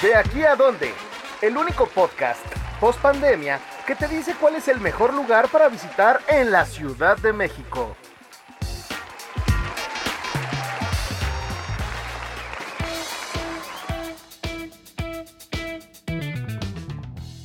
De aquí a dónde, el único podcast post pandemia que te dice cuál es el mejor lugar para visitar en la Ciudad de México.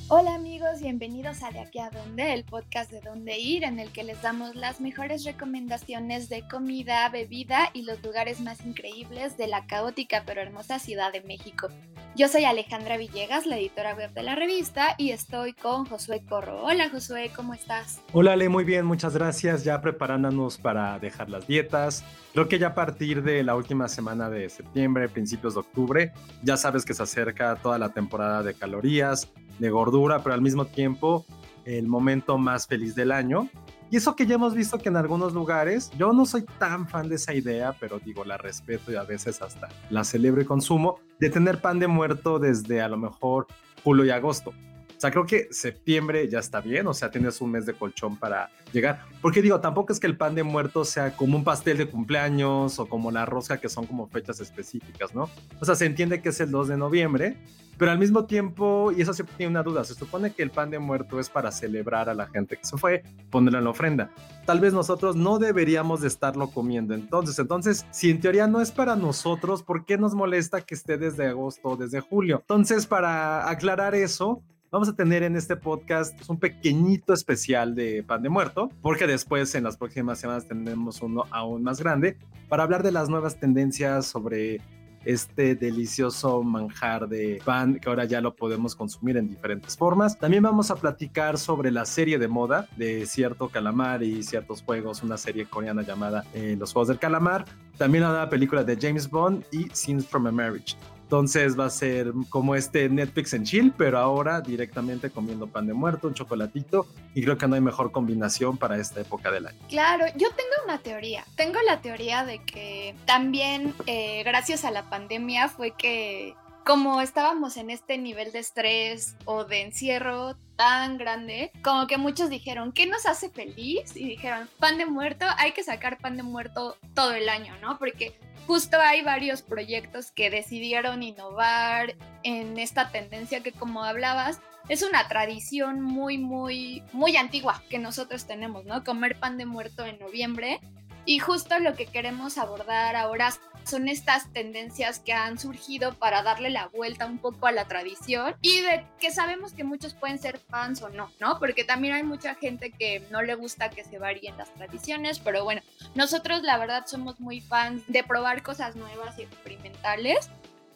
Hola amigos, bienvenidos a De aquí a dónde, el podcast de dónde ir, en el que les damos las mejores recomendaciones de comida, bebida y los lugares más increíbles de la caótica pero hermosa Ciudad de México. Yo soy Alejandra Villegas, la editora web de la revista, y estoy con Josué Corro. Hola Josué, ¿cómo estás? Hola Ale, muy bien, muchas gracias. Ya preparándonos para dejar las dietas. Creo que ya a partir de la última semana de septiembre, principios de octubre, ya sabes que se acerca toda la temporada de calorías, de gordura, pero al mismo tiempo el momento más feliz del año. Y eso que ya hemos visto que en algunos lugares, yo no soy tan fan de esa idea, pero digo, la respeto y a veces hasta la celebro y consumo, de tener pan de muerto desde a lo mejor julio y agosto. O sea, creo que septiembre ya está bien, o sea, tienes un mes de colchón para llegar. Porque digo, tampoco es que el pan de muerto sea como un pastel de cumpleaños o como la rosca, que son como fechas específicas, ¿no? O sea, se entiende que es el 2 de noviembre, pero al mismo tiempo, y eso siempre tiene una duda, se supone que el pan de muerto es para celebrar a la gente que se fue, ponerlo en la ofrenda. Tal vez nosotros no deberíamos de estarlo comiendo entonces. Entonces, si en teoría no es para nosotros, ¿por qué nos molesta que esté desde agosto o desde julio? Entonces, para aclarar eso, vamos a tener en este podcast un pequeñito especial de pan de muerto, porque después en las próximas semanas tenemos uno aún más grande para hablar de las nuevas tendencias sobre este delicioso manjar de pan que ahora ya lo podemos consumir en diferentes formas. También vamos a platicar sobre la serie de moda de cierto calamar y ciertos juegos, una serie coreana llamada eh, Los Juegos del Calamar. También la película de James Bond y Scenes from a Marriage. Entonces va a ser como este Netflix en chill, pero ahora directamente comiendo pan de muerto, un chocolatito, y creo que no hay mejor combinación para esta época del año. Claro, yo tengo una teoría. Tengo la teoría de que también eh, gracias a la pandemia fue que como estábamos en este nivel de estrés o de encierro tan grande, como que muchos dijeron, ¿qué nos hace feliz? Y dijeron, pan de muerto, hay que sacar pan de muerto todo el año, ¿no? Porque justo hay varios proyectos que decidieron innovar en esta tendencia que como hablabas, es una tradición muy, muy, muy antigua que nosotros tenemos, ¿no? Comer pan de muerto en noviembre. Y justo lo que queremos abordar ahora son estas tendencias que han surgido para darle la vuelta un poco a la tradición y de que sabemos que muchos pueden ser fans o no, ¿no? Porque también hay mucha gente que no le gusta que se varíen las tradiciones, pero bueno, nosotros la verdad somos muy fans de probar cosas nuevas y experimentales.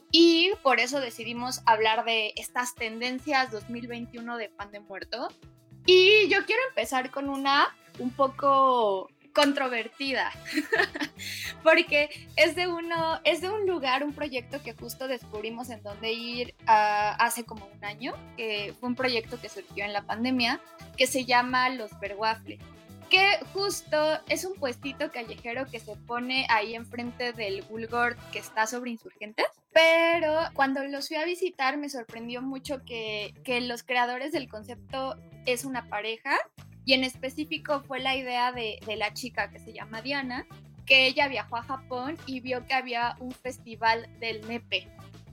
Y por eso decidimos hablar de estas tendencias 2021 de pan de muerto. Y yo quiero empezar con una un poco controvertida, porque es de, uno, es de un lugar, un proyecto que justo descubrimos en dónde ir uh, hace como un año, que fue un proyecto que surgió en la pandemia, que se llama Los Berwaffle que justo es un puestito callejero que se pone ahí enfrente del Bulgor que está sobre insurgentes. Pero cuando los fui a visitar me sorprendió mucho que, que los creadores del concepto es una pareja y en específico fue la idea de, de la chica que se llama Diana, que ella viajó a Japón y vio que había un festival del nepe.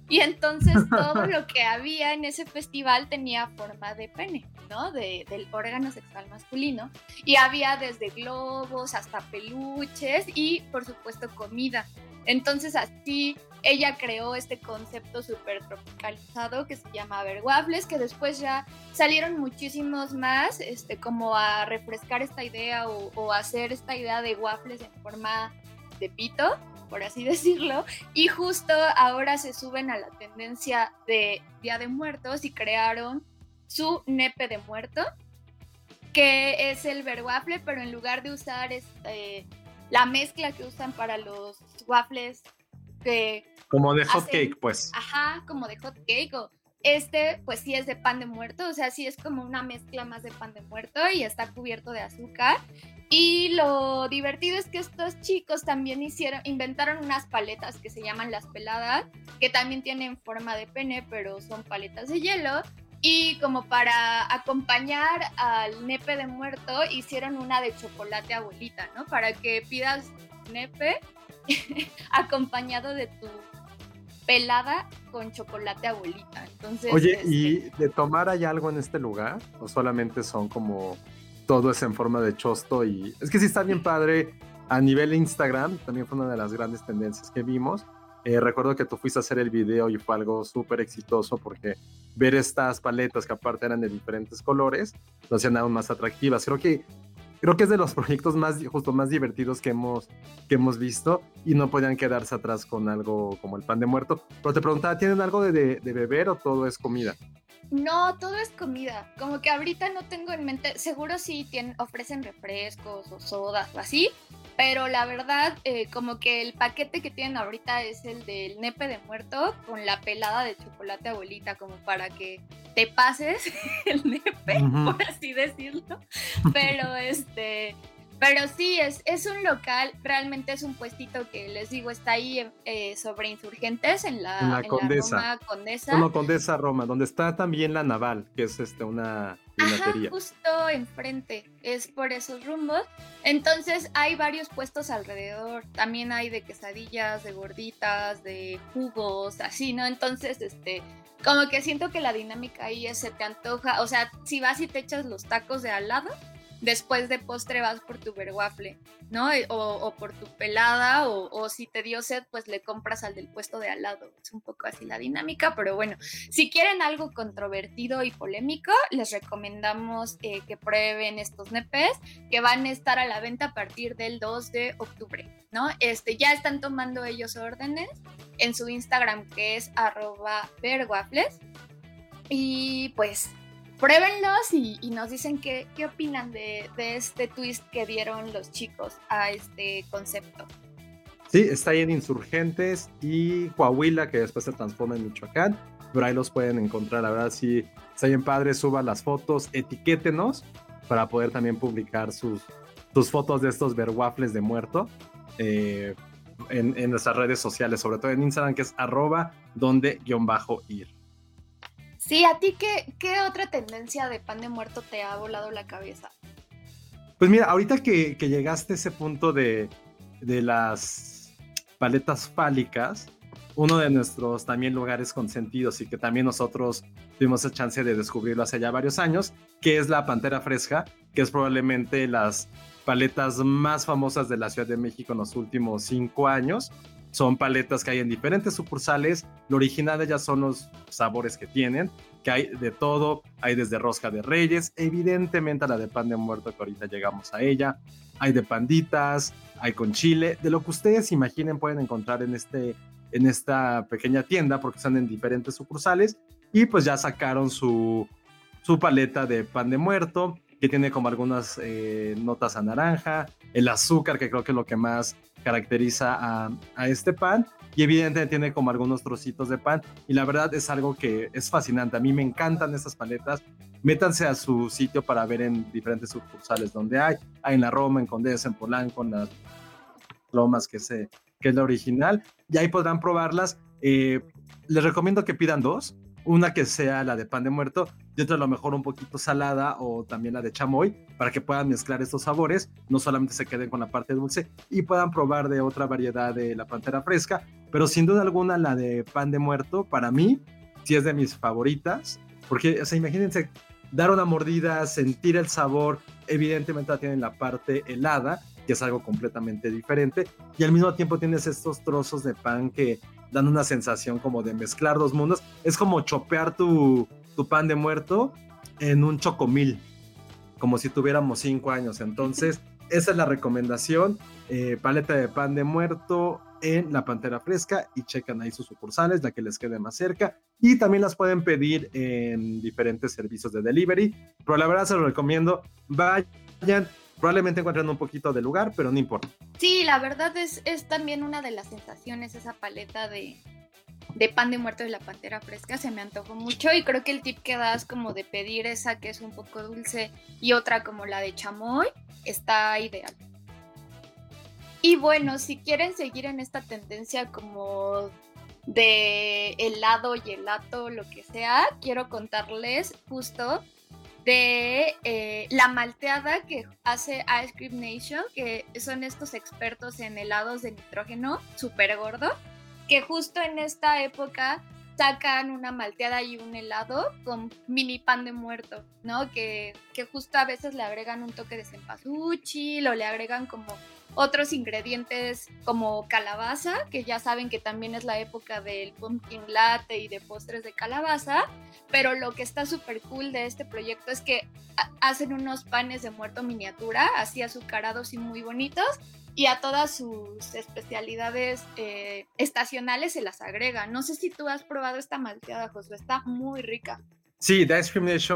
Y entonces todo lo que había en ese festival tenía forma de pene, ¿no? De, del órgano sexual masculino. Y había desde globos hasta peluches y por supuesto comida. Entonces así ella creó este concepto súper tropicalizado que se llama Ver Waffles, que después ya salieron muchísimos más, este, como a refrescar esta idea o, hacer esta idea de waffles en forma de pito, por así decirlo, y justo ahora se suben a la tendencia de Día de Muertos y crearon su nepe de muerto, que es el waffle, pero en lugar de usar este, la mezcla que usan para los waffles que como de hot cake, pues. Ajá, como de hot cake. O este, pues sí es de pan de muerto, o sea, sí es como una mezcla más de pan de muerto y está cubierto de azúcar. Y lo divertido es que estos chicos también hicieron, inventaron unas paletas que se llaman las peladas, que también tienen forma de pene, pero son paletas de hielo. Y como para acompañar al nepe de muerto, hicieron una de chocolate abuelita, ¿no? Para que pidas nepe acompañado de tu pelada con chocolate abuelita. Entonces, Oye, ¿y este de tomar hay algo en este lugar? ¿O solamente son como todo es en forma de chosto? Y es que sí está bien padre a nivel Instagram, también fue una de las grandes tendencias que vimos. Eh, recuerdo que tú fuiste a hacer el video y fue algo súper exitoso porque ver estas paletas que aparte eran de diferentes colores lo hacían aún más atractivas. Creo que creo que es de los proyectos más, justo más divertidos que hemos, que hemos visto y no podían quedarse atrás con algo como el pan de muerto. Pero te preguntaba, ¿tienen algo de, de, beber o todo es comida? No, todo es comida. Como que ahorita no tengo en mente, seguro sí tienen, ofrecen refrescos o sodas o así, pero la verdad, eh, como que el paquete que tienen ahorita es el del nepe de muerto con la pelada de chocolate abuelita, como para que te pases el nepe, por así decirlo. Pero este, pero sí, es, es un local, realmente es un puestito que les digo, está ahí eh, sobre insurgentes en la, en Condesa. Roma Condesa. Roma, donde está también la Naval, que es este, una Ajá, justo enfrente, es por esos rumbos. Entonces hay varios puestos alrededor, también hay de quesadillas, de gorditas, de jugos, así, ¿no? Entonces, este, como que siento que la dinámica ahí es, se te antoja, o sea, si vas y te echas los tacos de al lado, después de postre vas por tu verwaffle, ¿no? Eh, o, por tu pelada, o, si te dio sed, pues le compras al del puesto de al lado. Es un poco así la dinámica, pero bueno, si quieren algo controvertido y polémico, les recomendamos eh, que prueben estos nepes que van a estar a la venta a partir del 2 de octubre, ¿no? Este, ya están tomando ellos órdenes en su Instagram que es arroba verwaffles. Y pues pruébenlos y, nos dicen qué, qué opinan de, este twist que dieron los chicos a este concepto. Sí, está ahí en Insurgentes y Coahuila, que después se transforma en Michoacán. Pero ahí los pueden encontrar. La verdad, si está bien padre, suban las fotos, etiquétenos para poder también publicar sus, sus fotos de estos waffles de muerto eh, en, en, nuestras redes sociales, sobre todo en Instagram, que es arroba donde guion bajo ir. Sí, ¿a ti qué, qué otra tendencia de pan de muerto te ha volado la cabeza? Pues mira, ahorita que, llegaste a ese punto de, de las paletas fálicas, uno de nuestros también lugares consentidos y que también nosotros tuvimos la chance de descubrirlo hace ya varios años, que es la Pantera Fresca, que es probablemente las paletas más famosas de la Ciudad de México en los últimos cinco años. Son paletas que hay en diferentes sucursales. Lo original ellas son los sabores que tienen, que hay de todo. Hay desde rosca de reyes, evidentemente la de pan de muerto que ahorita llegamos a ella. Hay de panditas, hay con chile. De lo que ustedes imaginen pueden encontrar en, este, en esta pequeña tienda porque están en diferentes sucursales. Y pues ya sacaron su, su paleta de pan de muerto que tiene como algunas eh, notas a naranja, el azúcar, que creo que es lo que más caracteriza a, a, este pan, y evidentemente tiene como algunos trocitos de pan, y la verdad es algo que es fascinante. A mí me encantan estas paletas. Métanse a su sitio para ver en diferentes sucursales donde hay. Hay en la Roma, en Condesa, en Polanco, en las Lomas, que, se, que es la original, y ahí podrán probarlas. Eh, les recomiendo que pidan dos una que sea la de pan de muerto y otra a lo mejor un poquito salada o también la de chamoy para que puedan mezclar estos sabores, no solamente se queden con la parte dulce y puedan probar de otra variedad de la pantera fresca, pero sin duda alguna la de pan de muerto para mí sí es de mis favoritas, porque o sea, imagínense dar una mordida, sentir el sabor, evidentemente tienen la parte helada, que es algo completamente diferente, y al mismo tiempo tienes estos trozos de pan que dan una sensación como de mezclar dos mundos. Es como chopear tu, tu pan de muerto en un chocomil, como si tuviéramos cinco años. Entonces, esa es la recomendación. Eh, paleta de pan de muerto en la Pantera Fresca y checan ahí sus sucursales, la que les quede más cerca. Y también las pueden pedir en diferentes servicios de delivery. Pero la verdad se lo recomiendo. Vayan, Probablemente encuentren un poquito de lugar, pero no importa. Sí, la verdad es, es también una de las sensaciones, esa paleta de, de pan de muerto de la pantera fresca, se me antojó mucho y creo que el tip que das como de pedir esa que es un poco dulce y otra como la de chamoy está ideal. Y bueno, si quieren seguir en esta tendencia como de helado y helato, lo que sea, quiero contarles justo de eh, la malteada que hace Ice Cream Nation, que son estos expertos en helados de nitrógeno súper gordo. Que justo en esta época sacan una malteada y un helado con mini pan de muerto, ¿no? Que, que justo a veces le agregan un toque de cempasúchil o le agregan como otros ingredientes como calabaza, que ya saben que también es la época del pumpkin latte y de postres de calabaza, pero lo que está súper cool de este proyecto es que hacen unos panes de muerto miniatura, así azucarados y muy bonitos, y a todas sus especialidades eh, estacionales se las agregan. No sé si tú has probado esta malteada, Josué, está muy rica. Sí, The Ice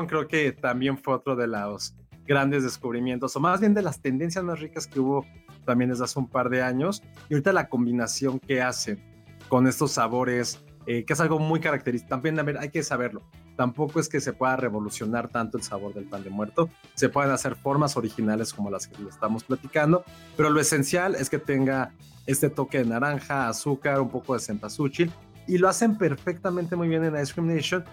creo que también fue otro de los grandes descubrimientos, o más bien de las tendencias más ricas que hubo también desde hace un par de años. Y ahorita la combinación que hacen con estos sabores, eh, que es algo muy característico, también a ver, hay que saberlo tampoco es que se pueda revolucionar tanto el sabor del pan de muerto. Se pueden hacer formas originales como las que estamos platicando, pero lo esencial es que tenga este toque de naranja, azúcar, un poco de cempasúchil y lo hacen perfectamente muy bien en Ice Cream Nation.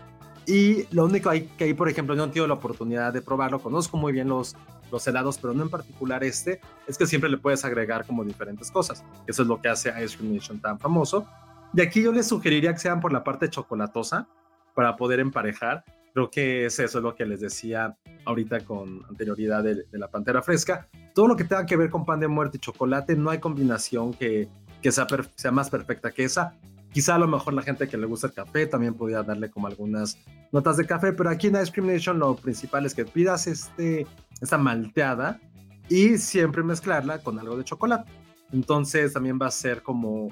Y lo único que hay, por ejemplo, no tengo la oportunidad de probarlo, conozco muy bien los, los helados, pero no en particular este, es que siempre le puedes agregar como diferentes cosas. Eso es lo que hace Ice Cream Nation tan famoso. Y aquí yo les sugeriría que sean por la parte chocolatosa, para poder emparejar. Creo que es eso lo que les decía ahorita con anterioridad de, la pantera fresca. Todo lo que tenga que ver con pan de muerte y chocolate, no hay combinación que, que sea, sea más perfecta que esa. Quizá a lo mejor la gente que le gusta el café también podría darle como algunas notas de café, pero aquí en Ice Cream Nation lo principal es que pidas este, esta malteada y siempre mezclarla con algo de chocolate. Entonces también va a ser como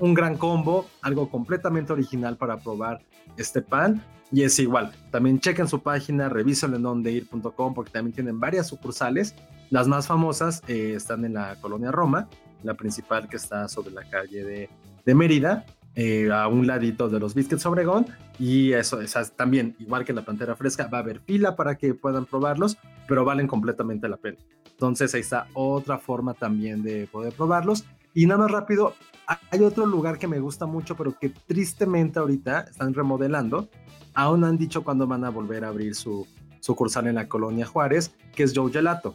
un gran combo, algo completamente original para probar este pan. Y es igual, también chequen su página, revisen en dondeir.com porque también tienen varias sucursales. Las más famosas eh, están en la colonia Roma, la principal que está sobre la calle de, de Mérida, eh, a un ladito de los Biscuits Obregón. Y eso, es también, igual que la Pantera Fresca, va a haber fila para que puedan probarlos, pero valen completamente la pena. Entonces ahí está otra forma también de poder probarlos. Y nada más rápido, hay otro lugar que me gusta mucho, pero que tristemente ahorita están remodelando. Aún han dicho cuándo van a volver a abrir su sucursal en la colonia Juárez, que es Joe Gelato.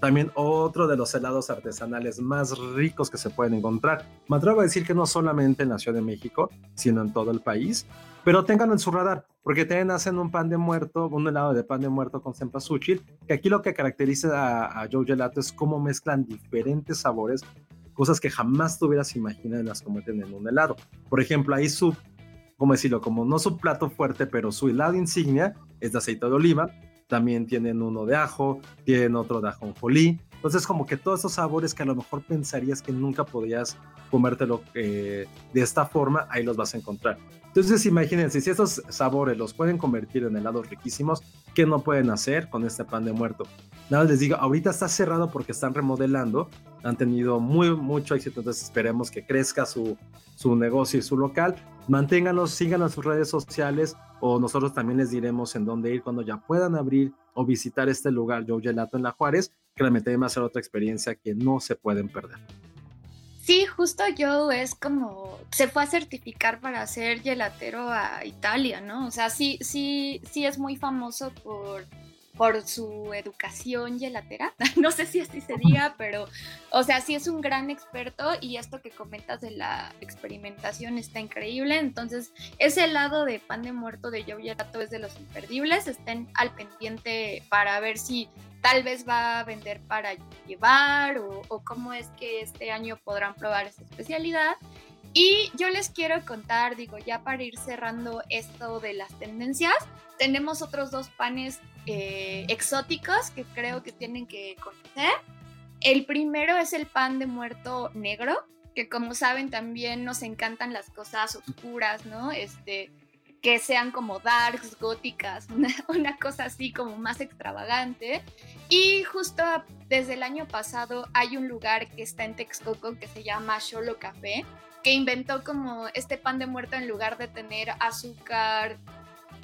También otro de los helados artesanales más ricos que se pueden encontrar. Me atrevo a decir que no solamente en la Ciudad de México, sino en todo el país. Pero ténganlo en su radar, porque también hacen un pan de muerto, un helado de pan de muerto con cempasúchil, que aquí lo que caracteriza a, a Joe Gelato es cómo mezclan diferentes sabores cosas que jamás te hubieras imaginado y las cometen en un helado. Por ejemplo, ahí su, ¿cómo decirlo? Como no su plato fuerte, pero su helado insignia es de aceite de oliva. También tienen uno de ajo, tienen otro de ajonjolí. Entonces, como que todos esos sabores que a lo mejor pensarías que nunca podías comértelo eh, de esta forma, ahí los vas a encontrar. Entonces, imagínense, si esos sabores los pueden convertir en helados riquísimos, ¿qué no pueden hacer con este pan de muerto? Nada, les digo, ahorita está cerrado porque están remodelando, han tenido muy, mucho éxito, entonces esperemos que crezca su, su negocio y su local. Manténganos, sigan a sus redes sociales o nosotros también les diremos en dónde ir cuando ya puedan abrir o visitar este lugar, Joe Gelato en La Juárez, que realmente va a ser otra experiencia que no se pueden perder. Sí, justo yo es como se fue a certificar para ser gelatero a Italia, ¿no? O sea, sí, sí, sí es muy famoso por por su educación gelatera, no sé si así se diga, pero, o sea, sí es un gran experto y esto que comentas de la experimentación está increíble, entonces ese lado de pan de muerto de Joe Gelato es de los imperdibles, estén al pendiente para ver si tal vez va a vender para llevar o, o cómo es que este año podrán probar esa especialidad. Y yo les quiero contar, digo, ya para ir cerrando esto de las tendencias, tenemos otros dos panes eh, exóticos que creo que tienen que conocer. El primero es el pan de muerto negro, que como saben también nos encantan las cosas oscuras, ¿no? Este, que sean como darks, góticas, una, una, cosa así como más extravagante. Y justo desde el año pasado hay un lugar que está en Texcoco que se llama Cholo Café, que inventó como este pan de muerto en lugar de tener azúcar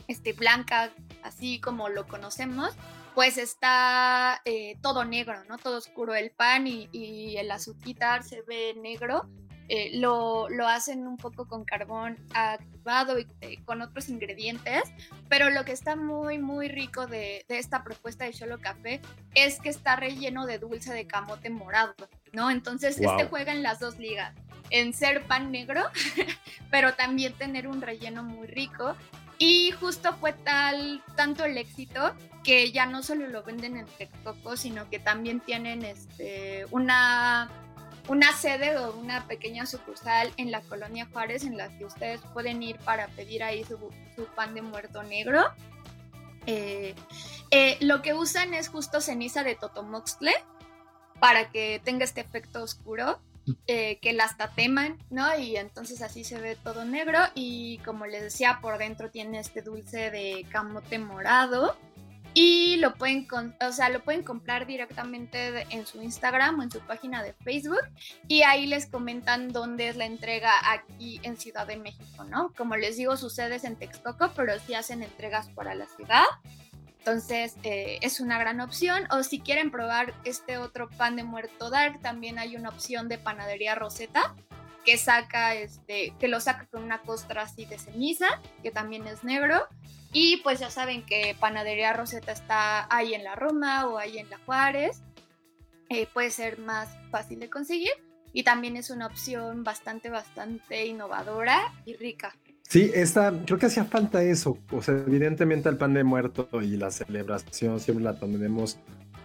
este, blanca, así como lo conocemos, pues está eh, todo negro, ¿no? Todo oscuro el pan y, el azúcar se ve negro. Eh, lo, lo, hacen un poco con carbón activado y eh, con otros ingredientes, pero lo que está muy, muy rico de, de esta propuesta de Cholo Café es que está relleno de dulce de camote morado, ¿no? Entonces, este juega en las dos ligas en ser pan negro, pero también tener un relleno muy rico. Y justo fue tal, tanto el éxito que ya no solo lo venden en Texcoco, sino que también tienen este, una, una sede o una pequeña sucursal en la colonia Juárez en la que ustedes pueden ir para pedir ahí su, pan de muerto negro. Eh, eh, lo que usan es justo ceniza de totomoxtle para que tenga este efecto oscuro. Eh, que las tateman, ¿no? Y entonces así se ve todo negro y como les decía, por dentro tiene este dulce de camote morado y lo pueden, o sea, lo pueden comprar directamente en su Instagram o en su página de Facebook y ahí les comentan dónde es la entrega aquí en Ciudad de México, ¿no? Como les digo, sucede en Texcoco, pero sí hacen entregas para la ciudad. Entonces eh, es una gran opción. O si quieren probar este otro pan de muerto dark, también hay una opción de panadería Rosetta que saca este, que lo saca con una costra así de ceniza, que también es negro. Y pues ya saben que panadería Rosetta está ahí en la Roma o ahí en la Juárez. Eh, puede ser más fácil de conseguir y también es una opción bastante, bastante innovadora y rica. Sí, esta, creo que hacía falta eso. O sea, evidentemente el pan de muerto y la celebración siempre la tenemos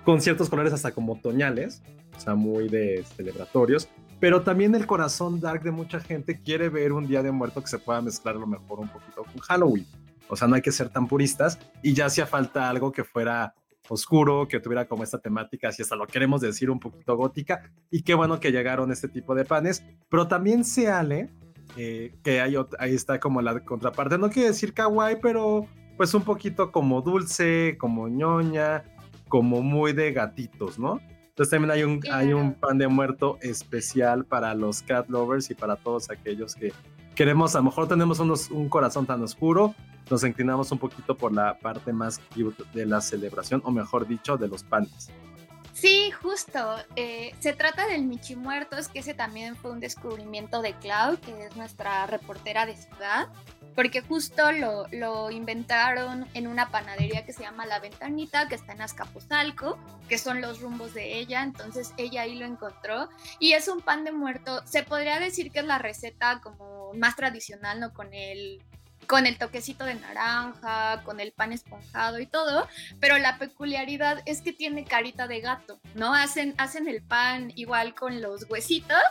con ciertos colores hasta como otoñales, o sea, muy de celebratorios. Pero también el corazón dark de mucha gente quiere ver un día de muerto que se pueda mezclar a lo mejor un poquito con Halloween. O sea, no hay que ser tan puristas y ya hacía falta algo que fuera oscuro, que tuviera como esta temática, si hasta lo queremos decir un poquito gótica. Y qué bueno que llegaron este tipo de panes. Pero también se ale eh, que hay, ahí está como la contraparte. No quiere decir kawaii, pero pues un poquito como dulce, como ñoña, como muy de gatitos, ¿no? Entonces también hay un, hay un pan de muerto especial para los cat lovers y para todos aquellos que queremos, a lo mejor tenemos unos, un corazón tan oscuro, nos inclinamos un poquito por la parte más cute de la celebración, o mejor dicho, de los panes. Sí, justo. Eh, se trata del Michi Muertos, que ese también fue un descubrimiento de Clau, que es nuestra reportera de ciudad, porque justo lo, lo, inventaron en una panadería que se llama La Ventanita, que está en Azcapotzalco, que son los rumbos de ella, entonces ella ahí lo encontró, y es un pan de muerto, se podría decir que es la receta como más tradicional, ¿no? Con el con el toquecito de naranja, con el pan esponjado y todo, pero la peculiaridad es que tiene carita de gato, ¿no? Hacen, hacen el pan igual con los huesitos,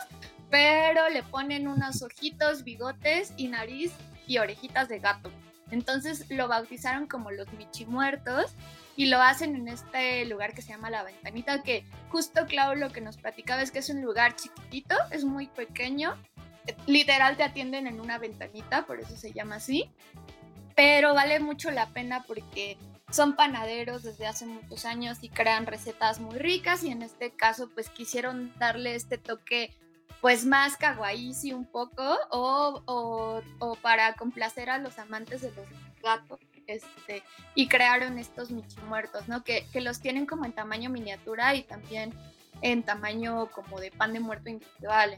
pero le ponen unos ojitos, bigotes y nariz y orejitas de gato. Entonces lo bautizaron como los michimuertos y lo hacen en este lugar que se llama La Ventanita, que justo Clau lo que nos platicaba es que es un lugar chiquitito, es muy pequeño, literal te atienden en una ventanita, por eso se llama así. Pero vale mucho la pena porque son panaderos desde hace muchos años y crean recetas muy ricas y en este caso pues quisieron darle este toque pues más kawaii un poco o, o, para complacer a los amantes de los gatos este, y crearon estos michimuertos, ¿no? Que, que los tienen como en tamaño miniatura y también en tamaño como de pan de muerto individual.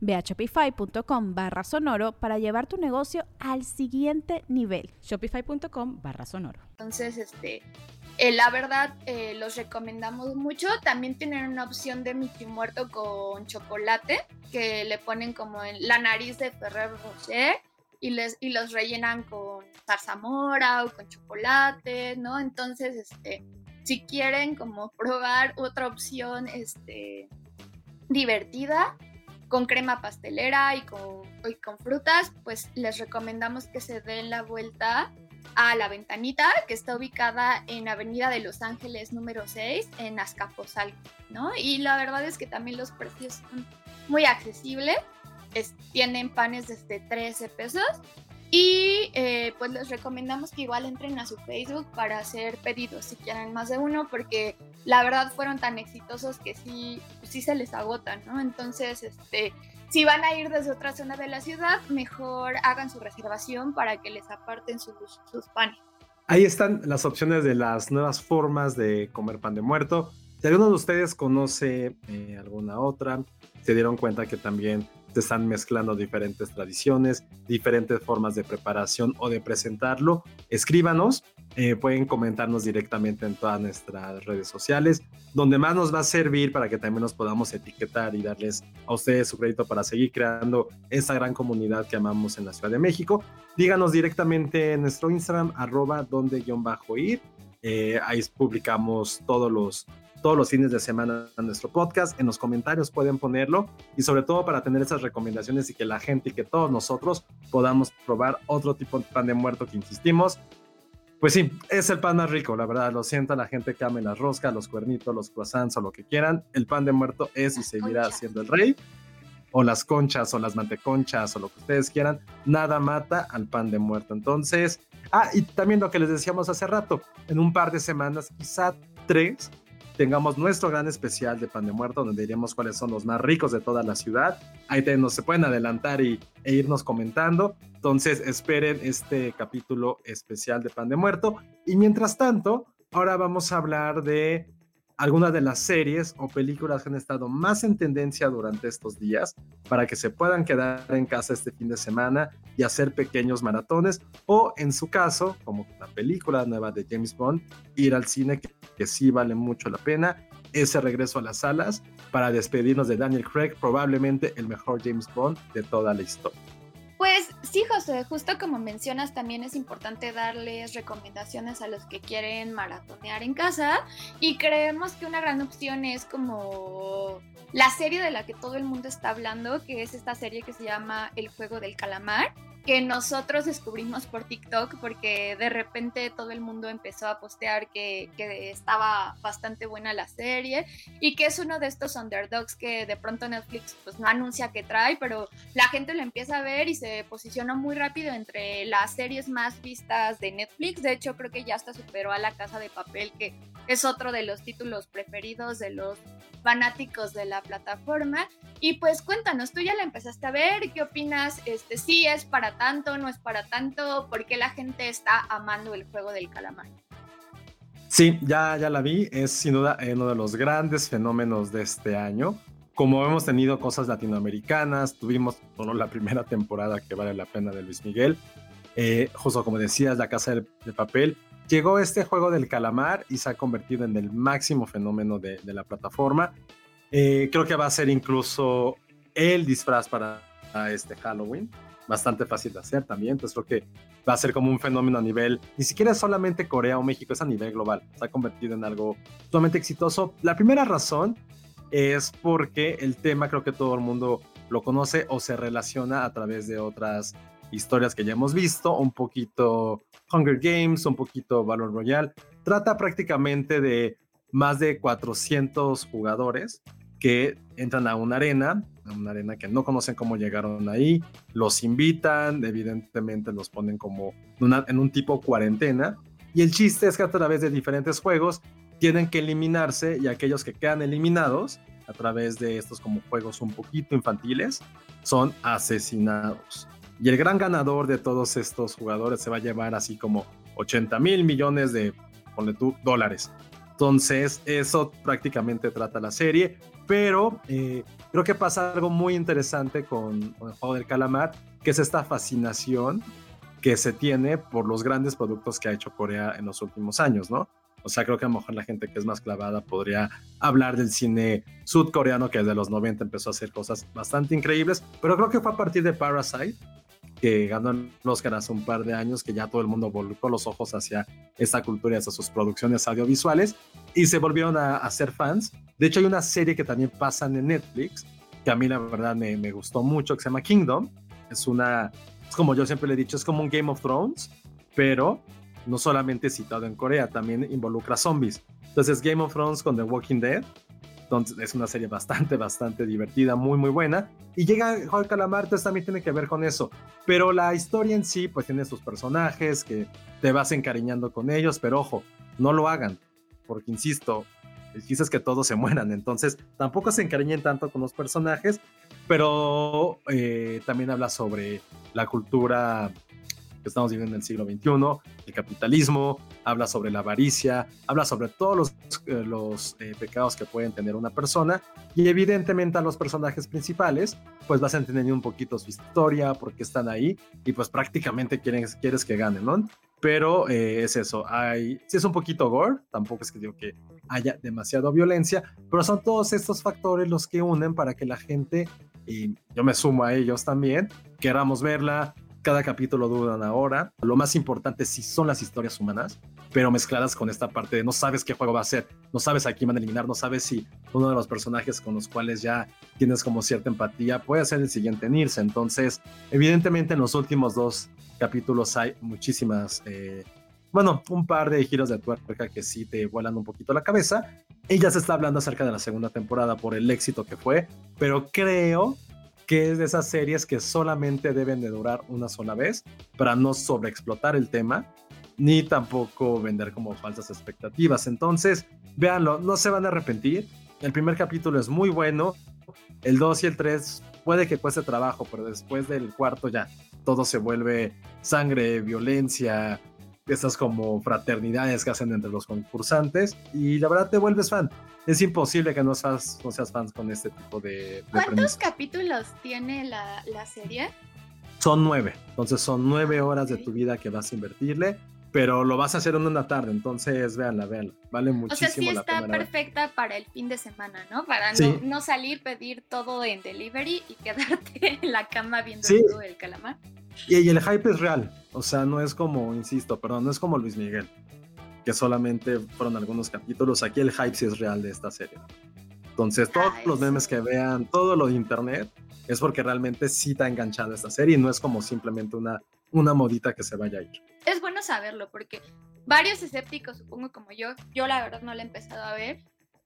Ve a shopify.com barra sonoro para llevar tu negocio al siguiente nivel. Shopify.com barra sonoro. Entonces, este, eh, la verdad, eh, los recomendamos mucho. También tienen una opción de Mickey muerto con chocolate, que le ponen como en la nariz de Ferrer Rocher y, les, y los rellenan con zarzamora o con chocolate, ¿no? Entonces, este, si quieren como probar otra opción, este, divertida, con crema pastelera y con, con frutas, pues les recomendamos que se den la vuelta a La Ventanita, que está ubicada en Avenida de Los Ángeles número 6, en Azcapotzalco, ¿no? Y la verdad es que también los precios son muy accesibles. tienen panes desde 13 pesos y eh, pues les recomendamos que igual entren a su Facebook para hacer pedidos si quieren más de uno, porque la verdad fueron tan exitosos que sí, sí se les agotan, ¿no? Entonces, este, si van a ir desde otra zona de la ciudad, mejor hagan su reservación para que les aparten sus, sus panes. Ahí están las opciones de las nuevas formas de comer pan de muerto. Si alguno de ustedes conoce eh, alguna otra, se dieron cuenta que también se están mezclando diferentes tradiciones, diferentes formas de preparación o de presentarlo, escríbanos, eh, pueden comentarnos directamente en todas nuestras redes sociales, donde más nos va a servir para que también nos podamos etiquetar y darles a ustedes su crédito para seguir creando esa gran comunidad que amamos en la Ciudad de México. Díganos directamente en nuestro Instagram, arroba donde-ir. Eh, ahí publicamos todos los todos los fines de semana en nuestro podcast. En los comentarios pueden ponerlo y sobre todo para tener esas recomendaciones y que la gente y que todos nosotros podamos probar otro tipo de pan de muerto que insistimos. Pues sí, es el pan más rico, la verdad. Lo siento a la gente que ame las roscas, los cuernitos, los croissants o lo que quieran. El pan de muerto es y seguirá siendo el rey. O las conchas o las manteconchas o lo que ustedes quieran. Nada mata al pan de muerto. Entonces, ah, y también lo que les decíamos hace rato. En un par de semanas, quizá tres, tengamos nuestro gran especial de pan de muerto, donde diremos cuáles son los más ricos de toda la ciudad. Ahí nos se pueden adelantar y, e irnos comentando. Entonces esperen este capítulo especial de pan de muerto. Y mientras tanto, ahora vamos a hablar de algunas de las series o películas que han estado más en tendencia durante estos días para que se puedan quedar en casa este fin de semana y hacer pequeños maratones o en su caso, como la película nueva de James Bond, ir al cine que, que sí vale mucho la pena, ese regreso a las salas para despedirnos de Daniel Craig, probablemente el mejor James Bond de toda la historia. Pues sí, José, justo como mencionas, también es importante darles recomendaciones a los que quieren maratonear en casa y creemos que una gran opción es como la serie de la que todo el mundo está hablando, que es esta serie que se llama El juego del calamar que nosotros descubrimos por TikTok porque de repente todo el mundo empezó a postear que, que, estaba bastante buena la serie y que es uno de estos underdogs que de pronto Netflix pues no anuncia que trae, pero la gente lo empieza a ver y se posiciona muy rápido entre las series más vistas de Netflix. De hecho, creo que ya hasta superó a La Casa de Papel, que es otro de los títulos preferidos de los fanáticos de la plataforma. Y pues cuéntanos, tú ya la empezaste a ver, ¿qué opinas? Este, sí es para tanto, no es para tanto, ¿por qué la gente está amando el juego del calamar? Sí, ya, ya la vi, es sin duda uno de los grandes fenómenos de este año. Como hemos tenido cosas latinoamericanas, tuvimos solo la primera temporada que vale la pena de Luis Miguel, eh, justo como decías, La Casa de Papel, llegó este juego del calamar y se ha convertido en el máximo fenómeno de, la plataforma. Eh, creo que va a ser incluso el disfraz para este Halloween. Bastante fácil de hacer también. Entonces creo que va a ser como un fenómeno a nivel, ni siquiera solamente Corea o México, es a nivel global. Se ha convertido en algo sumamente exitoso. La primera razón es porque el tema creo que todo el mundo lo conoce o se relaciona a través de otras historias que ya hemos visto, un poquito Hunger Games, un poquito Valor Royale. Trata prácticamente de más de 400 jugadores que entran a una arena, a una arena que no conocen cómo llegaron ahí, los invitan, evidentemente los ponen como en un tipo cuarentena, y el chiste es que a través de diferentes juegos tienen que eliminarse y aquellos que quedan eliminados a través de estos como juegos un poquito infantiles son asesinados. Y el gran ganador de todos estos jugadores se va a llevar así como 80 mil millones de, dólares. Entonces, eso prácticamente trata la serie, pero eh, creo que pasa algo muy interesante con, con, el juego del calamar, que es esta fascinación que se tiene por los grandes productos que ha hecho Corea en los últimos años, ¿no? O sea, creo que a lo mejor la gente que es más clavada podría hablar del cine sudcoreano que desde los 90 empezó a hacer cosas bastante increíbles, pero creo que fue a partir de Parasite que ganó el Oscar hace un par de años, que ya todo el mundo volvió los ojos hacia esta cultura y hacia sus producciones audiovisuales y se volvieron a, hacer fans. De hecho, hay una serie que también pasan en Netflix, que a mí la verdad me, me gustó mucho, que se llama Kingdom. Es una, es como yo siempre le he dicho, es como un Game of Thrones, pero no solamente citado en Corea, también involucra zombies. Entonces Game of Thrones con The Walking Dead, entonces es una serie bastante, bastante divertida, muy, muy buena. Y llega Juan Calamar, entonces también tiene que ver con eso. Pero la historia en sí, pues tiene sus personajes que te vas encariñando con ellos, pero ojo, no lo hagan, porque insisto, dices que todos se mueran, entonces tampoco se encariñen tanto con los personajes, pero eh, también habla sobre la cultura que estamos viviendo en el siglo XXI, el capitalismo, habla sobre la avaricia, habla sobre todos los, eh, los eh, pecados que pueden tener una persona y evidentemente a los personajes principales pues vas entendiendo un poquito su historia, por qué están ahí y pues prácticamente quieren, quieres que ganen, ¿no? Pero eh, es eso, hay, sí es un poquito gore, tampoco es que digo que haya demasiada violencia, pero son todos estos factores los que unen para que la gente, y yo me sumo a ellos también, queramos verla, cada capítulo dura una hora. Lo más importante sí son las historias humanas, pero mezcladas con esta parte de no sabes qué juego va a ser, no sabes a quién van a eliminar, no sabes si uno de los personajes con los cuales ya tienes como cierta empatía puede ser el siguiente en. Entonces, evidentemente en los últimos dos capítulos hay muchísimas, eh, bueno, un par de giros de tuerca que sí te vuelan un poquito la cabeza. Ella se está hablando acerca de la segunda temporada por el éxito que fue, pero creo que es de esas series que solamente deben de durar una sola vez para no sobreexplotar el tema ni tampoco vender como falsas expectativas. Entonces, véanlo, no se van a arrepentir. El primer capítulo es muy bueno. El 2 y el 3 puede que cueste trabajo, pero después del cuarto ya todo se vuelve sangre, violencia, estas como fraternidades que hacen entre los concursantes y la verdad te vuelves fan es imposible que no seas, no seas fans con este tipo de... ¿Cuántos capítulos tiene la, serie? Son nueve, entonces son nueve horas de tu vida que vas a invertirle, pero lo vas a hacer en una tarde, entonces véanla, véanla, vale muchísimo O sea, sí está perfecta para el fin de semana, ¿no? Para no, no, salir, pedir todo en delivery y quedarte en la cama viendo todo el calamar. Y, y el hype es real, o sea, no es como, insisto, perdón, no es como Luis Miguel que solamente fueron algunos capítulos. Aquí el hype sí es real de esta serie. Entonces, todos los memes que vean, todo lo de internet, es porque realmente sí está enganchada esta serie y no es como simplemente una, una modita que se vaya a ir. Es bueno saberlo porque varios escépticos, supongo como yo, yo la verdad no la he empezado a ver,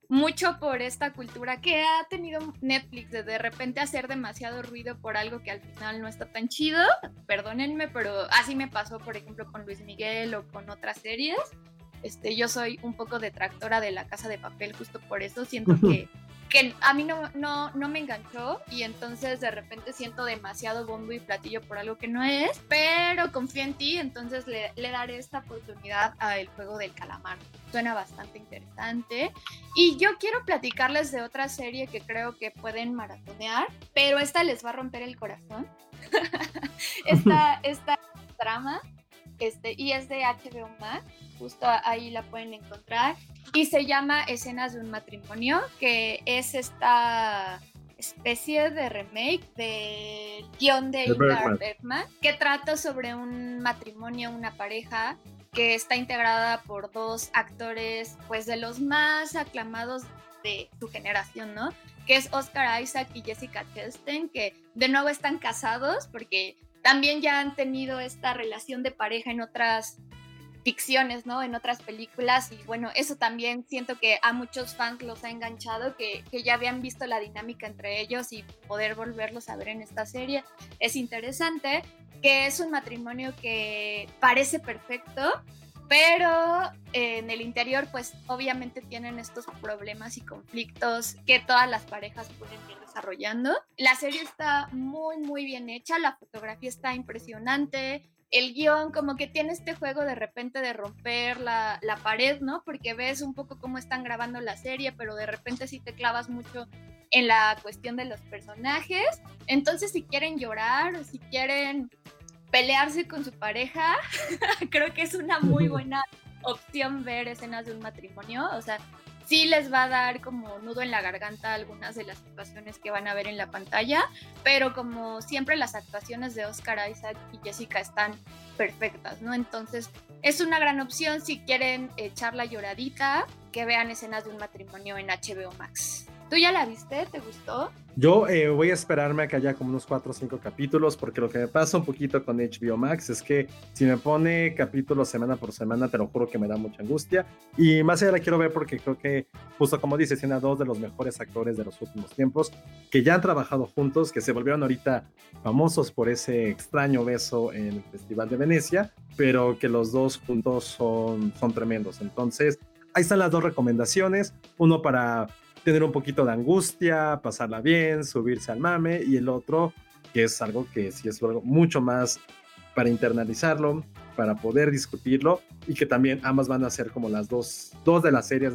mucho por esta cultura que ha tenido Netflix de de repente hacer demasiado ruido por algo que al final no está tan chido. Perdónenme, pero así me pasó, por ejemplo, con Luis Miguel o con otras series. Este, yo soy un poco detractora de la casa de papel justo por eso. Siento que, que a mí no, no, no me enganchó y entonces de repente siento demasiado bombo y platillo por algo que no es, pero confío en ti, entonces le, le daré esta oportunidad al juego del calamar. Suena bastante interesante. Y yo quiero platicarles de otra serie que creo que pueden maratonear, pero esta les va a romper el corazón. esta, esta trama este, y es de HBO Max, justo ahí la pueden encontrar, y se llama Escenas de un matrimonio, que es esta especie de remake del guion de Ingmar Bergman, que trata sobre un matrimonio, una pareja que está integrada por dos actores, pues de los más aclamados de su generación, ¿no? Que es Oscar Isaac y Jessica Chastain, que de nuevo están casados porque también ya han tenido esta relación de pareja en otras ficciones, ¿no? En otras películas y bueno, eso también siento que a muchos fans los ha enganchado, que, ya habían visto la dinámica entre ellos y poder volverlos a ver en esta serie es interesante, que es un matrimonio que parece perfecto, pero en el interior pues obviamente tienen estos problemas y conflictos que todas las parejas pueden ir desarrollando. La serie está muy, muy bien hecha, la fotografía está impresionante, el guion como que tiene este juego de repente de romper la, la, pared, ¿no? Porque ves un poco cómo están grabando la serie, pero de repente sí te clavas mucho en la cuestión de los personajes. Entonces si quieren llorar o si quieren pelearse con su pareja, creo que es una muy buena opción ver escenas de un matrimonio. O sea, sí les va a dar como nudo en la garganta algunas de las situaciones que van a ver en la pantalla, pero como siempre las actuaciones de Oscar Isaac y Jessica están perfectas, ¿no? Entonces es una gran opción si quieren echar la lloradita, que vean escenas de un matrimonio en HBO Max. ¿Tú ya la viste? ¿Te gustó? Yo eh, voy a esperarme a que haya como unos 4 o 5 capítulos, porque lo que me pasa un poquito con HBO Max es que si me pone capítulos semana por semana, te lo juro que me da mucha angustia. Y más allá la quiero ver porque creo que, justo como dices, tiene a dos de los mejores actores de los últimos tiempos, que ya han trabajado juntos, que se volvieron ahorita famosos por ese extraño beso en el Festival de Venecia, pero que los dos juntos son, son tremendos. Entonces, ahí están las dos recomendaciones. Uno para tener un poquito de angustia, pasarla bien, subirse al mame, y el otro, que es algo que sí es algo mucho más para internalizarlo, para poder discutirlo, y que también ambas van a ser como las dos, dos de las series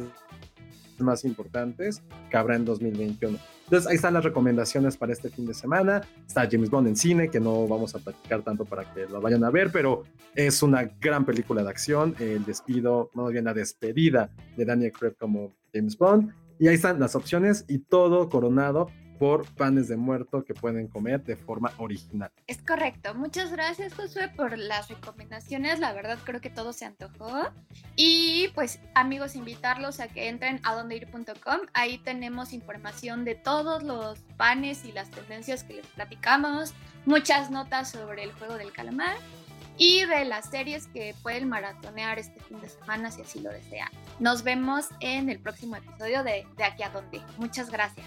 más importantes que habrá en 2021. Entonces ahí están las recomendaciones para este fin de semana. Está James Bond en cine, que no vamos a platicar tanto para que lo vayan a ver, pero es una gran película de acción. El despido, no bien la despedida de Daniel Craig como James Bond y ahí están las opciones y todo coronado por panes de muerto que pueden comer de forma original. Es correcto. Muchas gracias, Josué, por las recomendaciones. La verdad creo que todo se antojó. Y pues amigos, invitarlos a que entren a dondeir.com. Ahí tenemos información de todos los panes y las tendencias que les platicamos. Muchas notas sobre el juego del calamar y de las series que pueden maratonear este fin de semana si así lo desean. Nos vemos en el próximo episodio de De aquí a donde. Muchas gracias.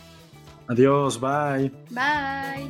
Adiós, bye. Bye.